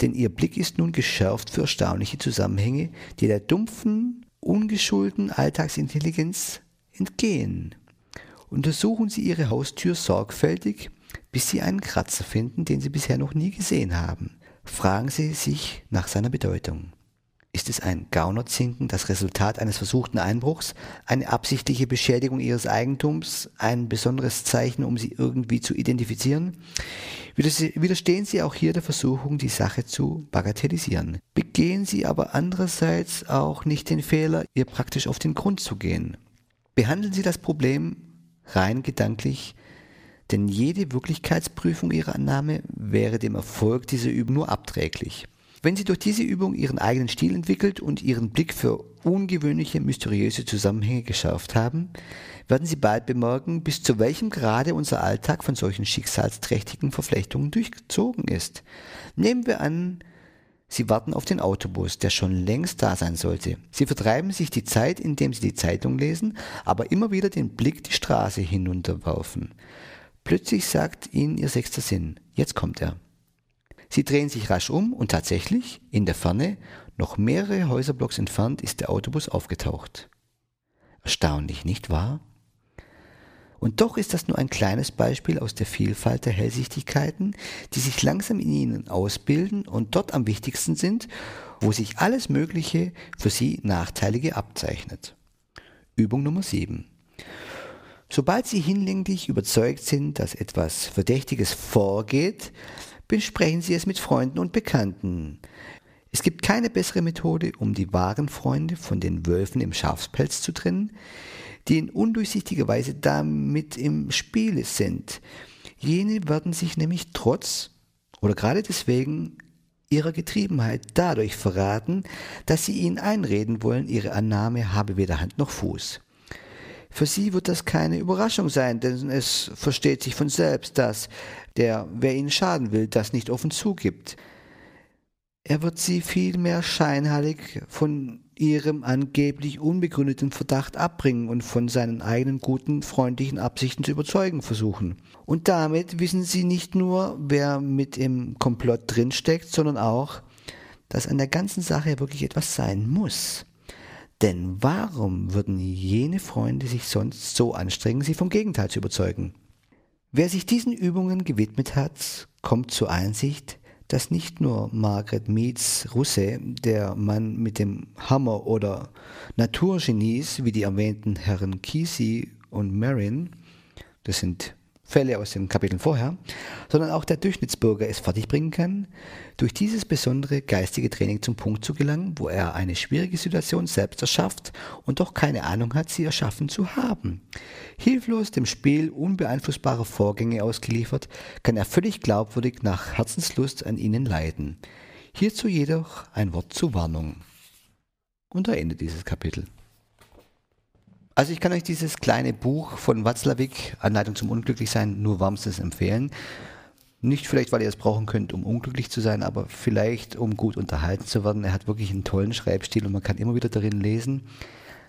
denn ihr Blick ist nun geschärft für erstaunliche Zusammenhänge, die der dumpfen, ungeschulten Alltagsintelligenz entgehen. Untersuchen Sie Ihre Haustür sorgfältig, bis Sie einen Kratzer finden, den Sie bisher noch nie gesehen haben. Fragen Sie sich nach seiner Bedeutung. Ist es ein Gaunerzinken, das Resultat eines versuchten Einbruchs, eine absichtliche Beschädigung Ihres Eigentums, ein besonderes Zeichen, um Sie irgendwie zu identifizieren? Widerstehen Sie auch hier der Versuchung, die Sache zu bagatellisieren. Begehen Sie aber andererseits auch nicht den Fehler, ihr praktisch auf den Grund zu gehen. Behandeln Sie das Problem rein gedanklich, denn jede Wirklichkeitsprüfung Ihrer Annahme wäre dem Erfolg dieser Übung nur abträglich. Wenn Sie durch diese Übung Ihren eigenen Stil entwickelt und Ihren Blick für ungewöhnliche, mysteriöse Zusammenhänge geschärft haben, werden Sie bald bemerken, bis zu welchem Grade unser Alltag von solchen schicksalsträchtigen Verflechtungen durchgezogen ist. Nehmen wir an, Sie warten auf den Autobus, der schon längst da sein sollte. Sie vertreiben sich die Zeit, indem Sie die Zeitung lesen, aber immer wieder den Blick die Straße hinunterwerfen. Plötzlich sagt Ihnen Ihr sechster Sinn, jetzt kommt er. Sie drehen sich rasch um und tatsächlich, in der Ferne, noch mehrere Häuserblocks entfernt, ist der Autobus aufgetaucht. Erstaunlich, nicht wahr? Und doch ist das nur ein kleines Beispiel aus der Vielfalt der Hellsichtigkeiten, die sich langsam in ihnen ausbilden und dort am wichtigsten sind, wo sich alles Mögliche für sie Nachteilige abzeichnet. Übung Nummer 7. Sobald Sie hinlänglich überzeugt sind, dass etwas Verdächtiges vorgeht, besprechen Sie es mit Freunden und Bekannten. Es gibt keine bessere Methode, um die wahren Freunde von den Wölfen im Schafspelz zu trennen, die in undurchsichtiger Weise damit im Spiele sind. Jene werden sich nämlich trotz oder gerade deswegen ihrer Getriebenheit dadurch verraten, dass sie ihnen einreden wollen, ihre Annahme habe weder Hand noch Fuß. Für sie wird das keine Überraschung sein, denn es versteht sich von selbst, dass der, wer ihnen schaden will, das nicht offen zugibt. Er wird sie vielmehr scheinheilig von ihrem angeblich unbegründeten Verdacht abbringen und von seinen eigenen guten, freundlichen Absichten zu überzeugen versuchen. Und damit wissen sie nicht nur, wer mit im Komplott drinsteckt, sondern auch, dass an der ganzen Sache wirklich etwas sein muss. Denn warum würden jene Freunde sich sonst so anstrengen, sie vom Gegenteil zu überzeugen? Wer sich diesen Übungen gewidmet hat, kommt zur Einsicht, dass nicht nur Margaret Meads Russe, der Mann mit dem Hammer oder Naturgenies wie die erwähnten Herren Kesey und Marin, das sind Fälle aus den Kapiteln vorher, sondern auch der Durchschnittsbürger es fertigbringen kann, durch dieses besondere geistige Training zum Punkt zu gelangen, wo er eine schwierige Situation selbst erschafft und doch keine Ahnung hat, sie erschaffen zu haben. Hilflos dem Spiel unbeeinflussbarer Vorgänge ausgeliefert, kann er völlig glaubwürdig nach Herzenslust an ihnen leiden. Hierzu jedoch ein Wort zur Warnung. Und da endet dieses Kapitel. Also ich kann euch dieses kleine Buch von Watzlawick, Anleitung zum Unglücklichsein, nur wärmstens empfehlen. Nicht vielleicht, weil ihr es brauchen könnt, um unglücklich zu sein, aber vielleicht, um gut unterhalten zu werden. Er hat wirklich einen tollen Schreibstil und man kann immer wieder darin lesen.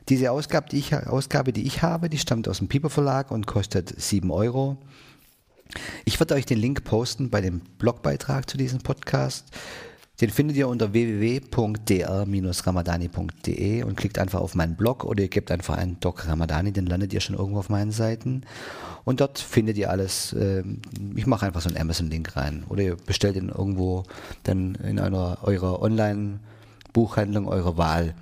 Diese Ausgabe, die ich, Ausgabe, die ich habe, die stammt aus dem Piper Verlag und kostet 7 Euro. Ich werde euch den Link posten bei dem Blogbeitrag zu diesem Podcast. Den findet ihr unter www.dr-ramadani.de und klickt einfach auf meinen Blog oder ihr gebt einfach einen Doc Ramadani, dann landet ihr schon irgendwo auf meinen Seiten. Und dort findet ihr alles. Ähm, ich mache einfach so einen Amazon-Link rein oder ihr bestellt ihn irgendwo dann in einer eurer Online-Buchhandlung eurer Wahl.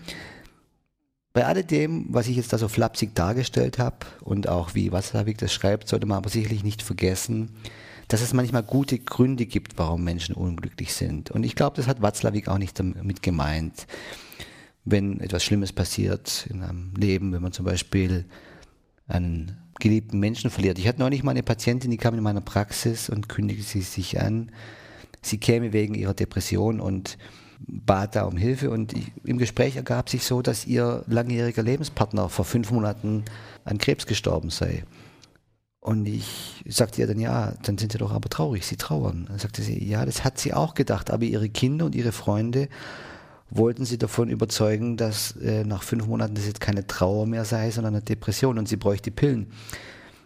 Bei alledem, was ich jetzt da so flapsig dargestellt habe und auch wie Wasserwig das schreibt, sollte man aber sicherlich nicht vergessen, dass es manchmal gute Gründe gibt, warum Menschen unglücklich sind. Und ich glaube, das hat Watzlawick auch nicht damit gemeint. Wenn etwas Schlimmes passiert in einem Leben, wenn man zum Beispiel einen geliebten Menschen verliert. Ich hatte neulich mal eine Patientin, die kam in meiner Praxis und kündigte sie sich an. Sie käme wegen ihrer Depression und bat da um Hilfe und ich, im Gespräch ergab sich so, dass ihr langjähriger Lebenspartner vor fünf Monaten an Krebs gestorben sei. Und ich sagte ihr dann, ja, dann sind sie doch aber traurig, sie trauern. Dann sagte sie, ja, das hat sie auch gedacht, aber ihre Kinder und ihre Freunde wollten sie davon überzeugen, dass äh, nach fünf Monaten das jetzt keine Trauer mehr sei, sondern eine Depression und sie bräuchte Pillen.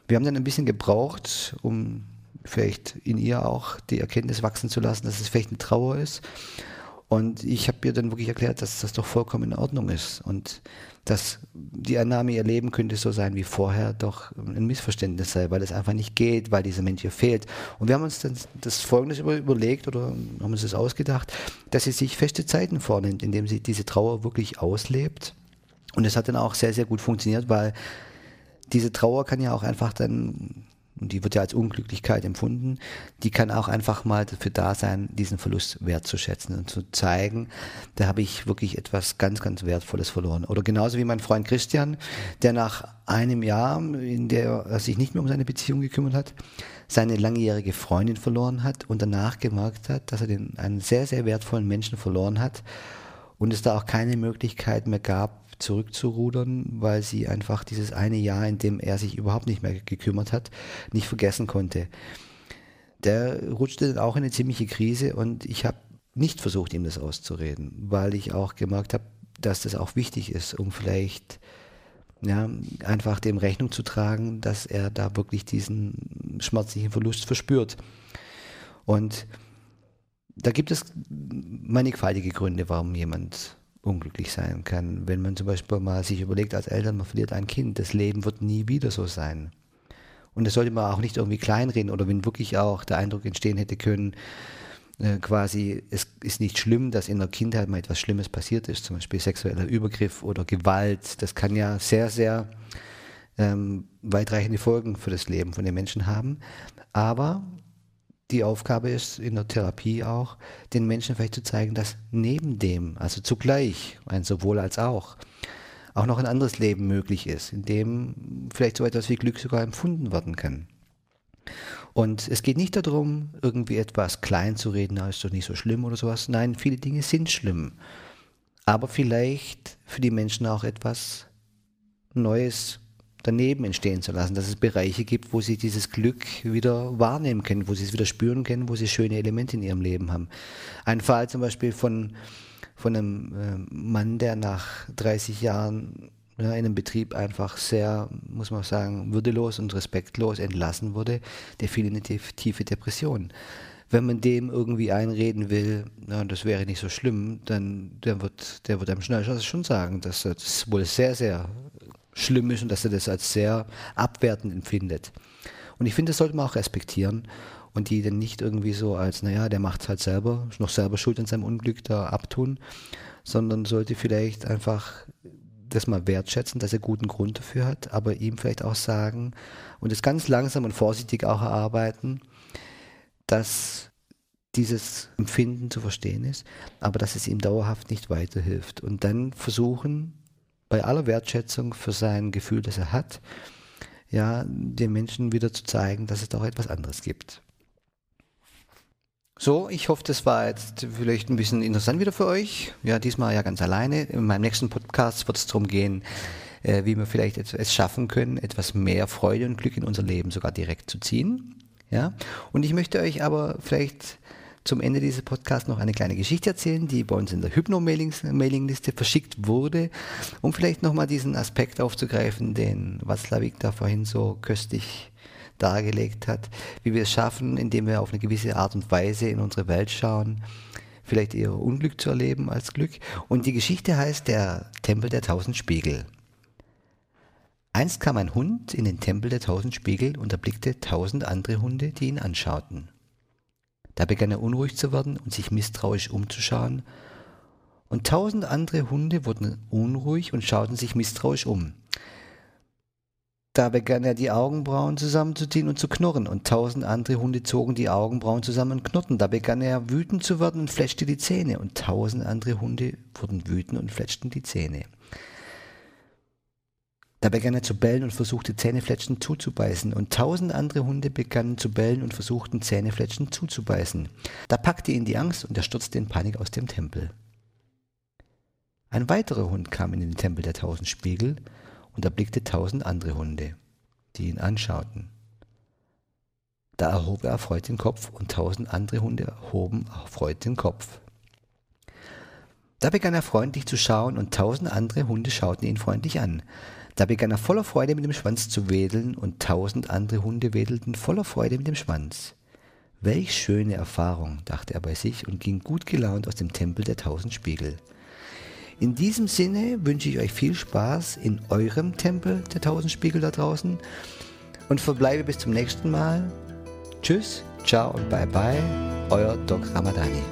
Wir haben dann ein bisschen gebraucht, um vielleicht in ihr auch die Erkenntnis wachsen zu lassen, dass es vielleicht eine Trauer ist. Und ich habe ihr dann wirklich erklärt, dass das doch vollkommen in Ordnung ist und dass die Annahme, ihr Leben könnte so sein wie vorher, doch ein Missverständnis sei, weil es einfach nicht geht, weil dieser Mensch ihr fehlt. Und wir haben uns dann das Folgendes überlegt oder haben uns das ausgedacht, dass sie sich feste Zeiten vornimmt, indem sie diese Trauer wirklich auslebt. Und es hat dann auch sehr, sehr gut funktioniert, weil diese Trauer kann ja auch einfach dann und die wird ja als Unglücklichkeit empfunden, die kann auch einfach mal dafür da sein, diesen Verlust wertzuschätzen und zu zeigen, da habe ich wirklich etwas ganz, ganz Wertvolles verloren. Oder genauso wie mein Freund Christian, der nach einem Jahr, in der er sich nicht mehr um seine Beziehung gekümmert hat, seine langjährige Freundin verloren hat und danach gemerkt hat, dass er den, einen sehr, sehr wertvollen Menschen verloren hat und es da auch keine Möglichkeit mehr gab, zurückzurudern, weil sie einfach dieses eine Jahr, in dem er sich überhaupt nicht mehr gekümmert hat, nicht vergessen konnte. Der rutschte dann auch in eine ziemliche Krise und ich habe nicht versucht, ihm das auszureden, weil ich auch gemerkt habe, dass das auch wichtig ist, um vielleicht ja, einfach dem Rechnung zu tragen, dass er da wirklich diesen schmerzlichen Verlust verspürt. Und da gibt es mannigfaltige Gründe, warum jemand unglücklich sein kann. Wenn man zum Beispiel mal sich überlegt als Eltern, man verliert ein Kind, das Leben wird nie wieder so sein. Und das sollte man auch nicht irgendwie kleinreden oder wenn wirklich auch der Eindruck entstehen hätte können, äh, quasi, es ist nicht schlimm, dass in der Kindheit mal etwas Schlimmes passiert ist, zum Beispiel sexueller Übergriff oder Gewalt. Das kann ja sehr, sehr ähm, weitreichende Folgen für das Leben von den Menschen haben. Aber die Aufgabe ist in der Therapie auch, den Menschen vielleicht zu zeigen, dass neben dem, also zugleich, ein sowohl als auch, auch noch ein anderes Leben möglich ist, in dem vielleicht so etwas wie Glück sogar empfunden werden kann. Und es geht nicht darum, irgendwie etwas klein zu reden, na, ist doch nicht so schlimm oder sowas. Nein, viele Dinge sind schlimm. Aber vielleicht für die Menschen auch etwas Neues daneben entstehen zu lassen, dass es Bereiche gibt, wo sie dieses Glück wieder wahrnehmen können, wo sie es wieder spüren können, wo sie schöne Elemente in ihrem Leben haben. Ein Fall zum Beispiel von, von einem äh, Mann, der nach 30 Jahren ja, in einem Betrieb einfach sehr, muss man sagen, würdelos und respektlos entlassen wurde, der fiel in eine tiefe Depression wenn man dem irgendwie einreden will, na, das wäre nicht so schlimm, dann der wird, der wird einem schnell schon sagen, dass das wohl sehr, sehr schlimm ist und dass er das als sehr abwertend empfindet. Und ich finde, das sollte man auch respektieren und die dann nicht irgendwie so als, naja, der macht es halt selber, ist noch selber schuld an seinem Unglück da abtun, sondern sollte vielleicht einfach das mal wertschätzen, dass er guten Grund dafür hat, aber ihm vielleicht auch sagen und es ganz langsam und vorsichtig auch erarbeiten, dass dieses Empfinden zu verstehen ist, aber dass es ihm dauerhaft nicht weiterhilft. Und dann versuchen, bei aller Wertschätzung für sein Gefühl, das er hat, ja, den Menschen wieder zu zeigen, dass es doch etwas anderes gibt. So, ich hoffe, das war jetzt vielleicht ein bisschen interessant wieder für euch. Ja, diesmal ja ganz alleine. In meinem nächsten Podcast wird es darum gehen, äh, wie wir vielleicht es schaffen können, etwas mehr Freude und Glück in unser Leben sogar direkt zu ziehen. Ja, und ich möchte euch aber vielleicht zum Ende dieses Podcasts noch eine kleine Geschichte erzählen, die bei uns in der Hypno-Mailingliste verschickt wurde, um vielleicht nochmal diesen Aspekt aufzugreifen, den Watzlawick da vorhin so köstlich dargelegt hat, wie wir es schaffen, indem wir auf eine gewisse Art und Weise in unsere Welt schauen, vielleicht eher Unglück zu erleben als Glück. Und die Geschichte heißt der Tempel der tausend Spiegel. Einst kam ein Hund in den Tempel der tausend Spiegel und erblickte tausend andere Hunde, die ihn anschauten. Da begann er unruhig zu werden und sich misstrauisch umzuschauen. Und tausend andere Hunde wurden unruhig und schauten sich misstrauisch um. Da begann er die Augenbrauen zusammenzuziehen und zu knurren, und tausend andere Hunde zogen die Augenbrauen zusammen und knurrten. Da begann er wütend zu werden und fletschte die Zähne, und tausend andere Hunde wurden wütend und fletschten die Zähne. Da begann er zu bellen und versuchte Zähnefletschen zuzubeißen, und tausend andere Hunde begannen zu bellen und versuchten Zähnefletschen zuzubeißen. Da packte ihn die Angst und er stürzte in Panik aus dem Tempel. Ein weiterer Hund kam in den Tempel der tausend Spiegel und erblickte tausend andere Hunde, die ihn anschauten. Da erhob er erfreut den Kopf und tausend andere Hunde erhoben erfreut den Kopf. Da begann er freundlich zu schauen und tausend andere Hunde schauten ihn freundlich an. Da begann er voller Freude mit dem Schwanz zu wedeln und tausend andere Hunde wedelten voller Freude mit dem Schwanz. Welch schöne Erfahrung, dachte er bei sich und ging gut gelaunt aus dem Tempel der tausend Spiegel. In diesem Sinne wünsche ich euch viel Spaß in eurem Tempel der tausend Spiegel da draußen und verbleibe bis zum nächsten Mal. Tschüss, ciao und bye bye, euer Doc Ramadani.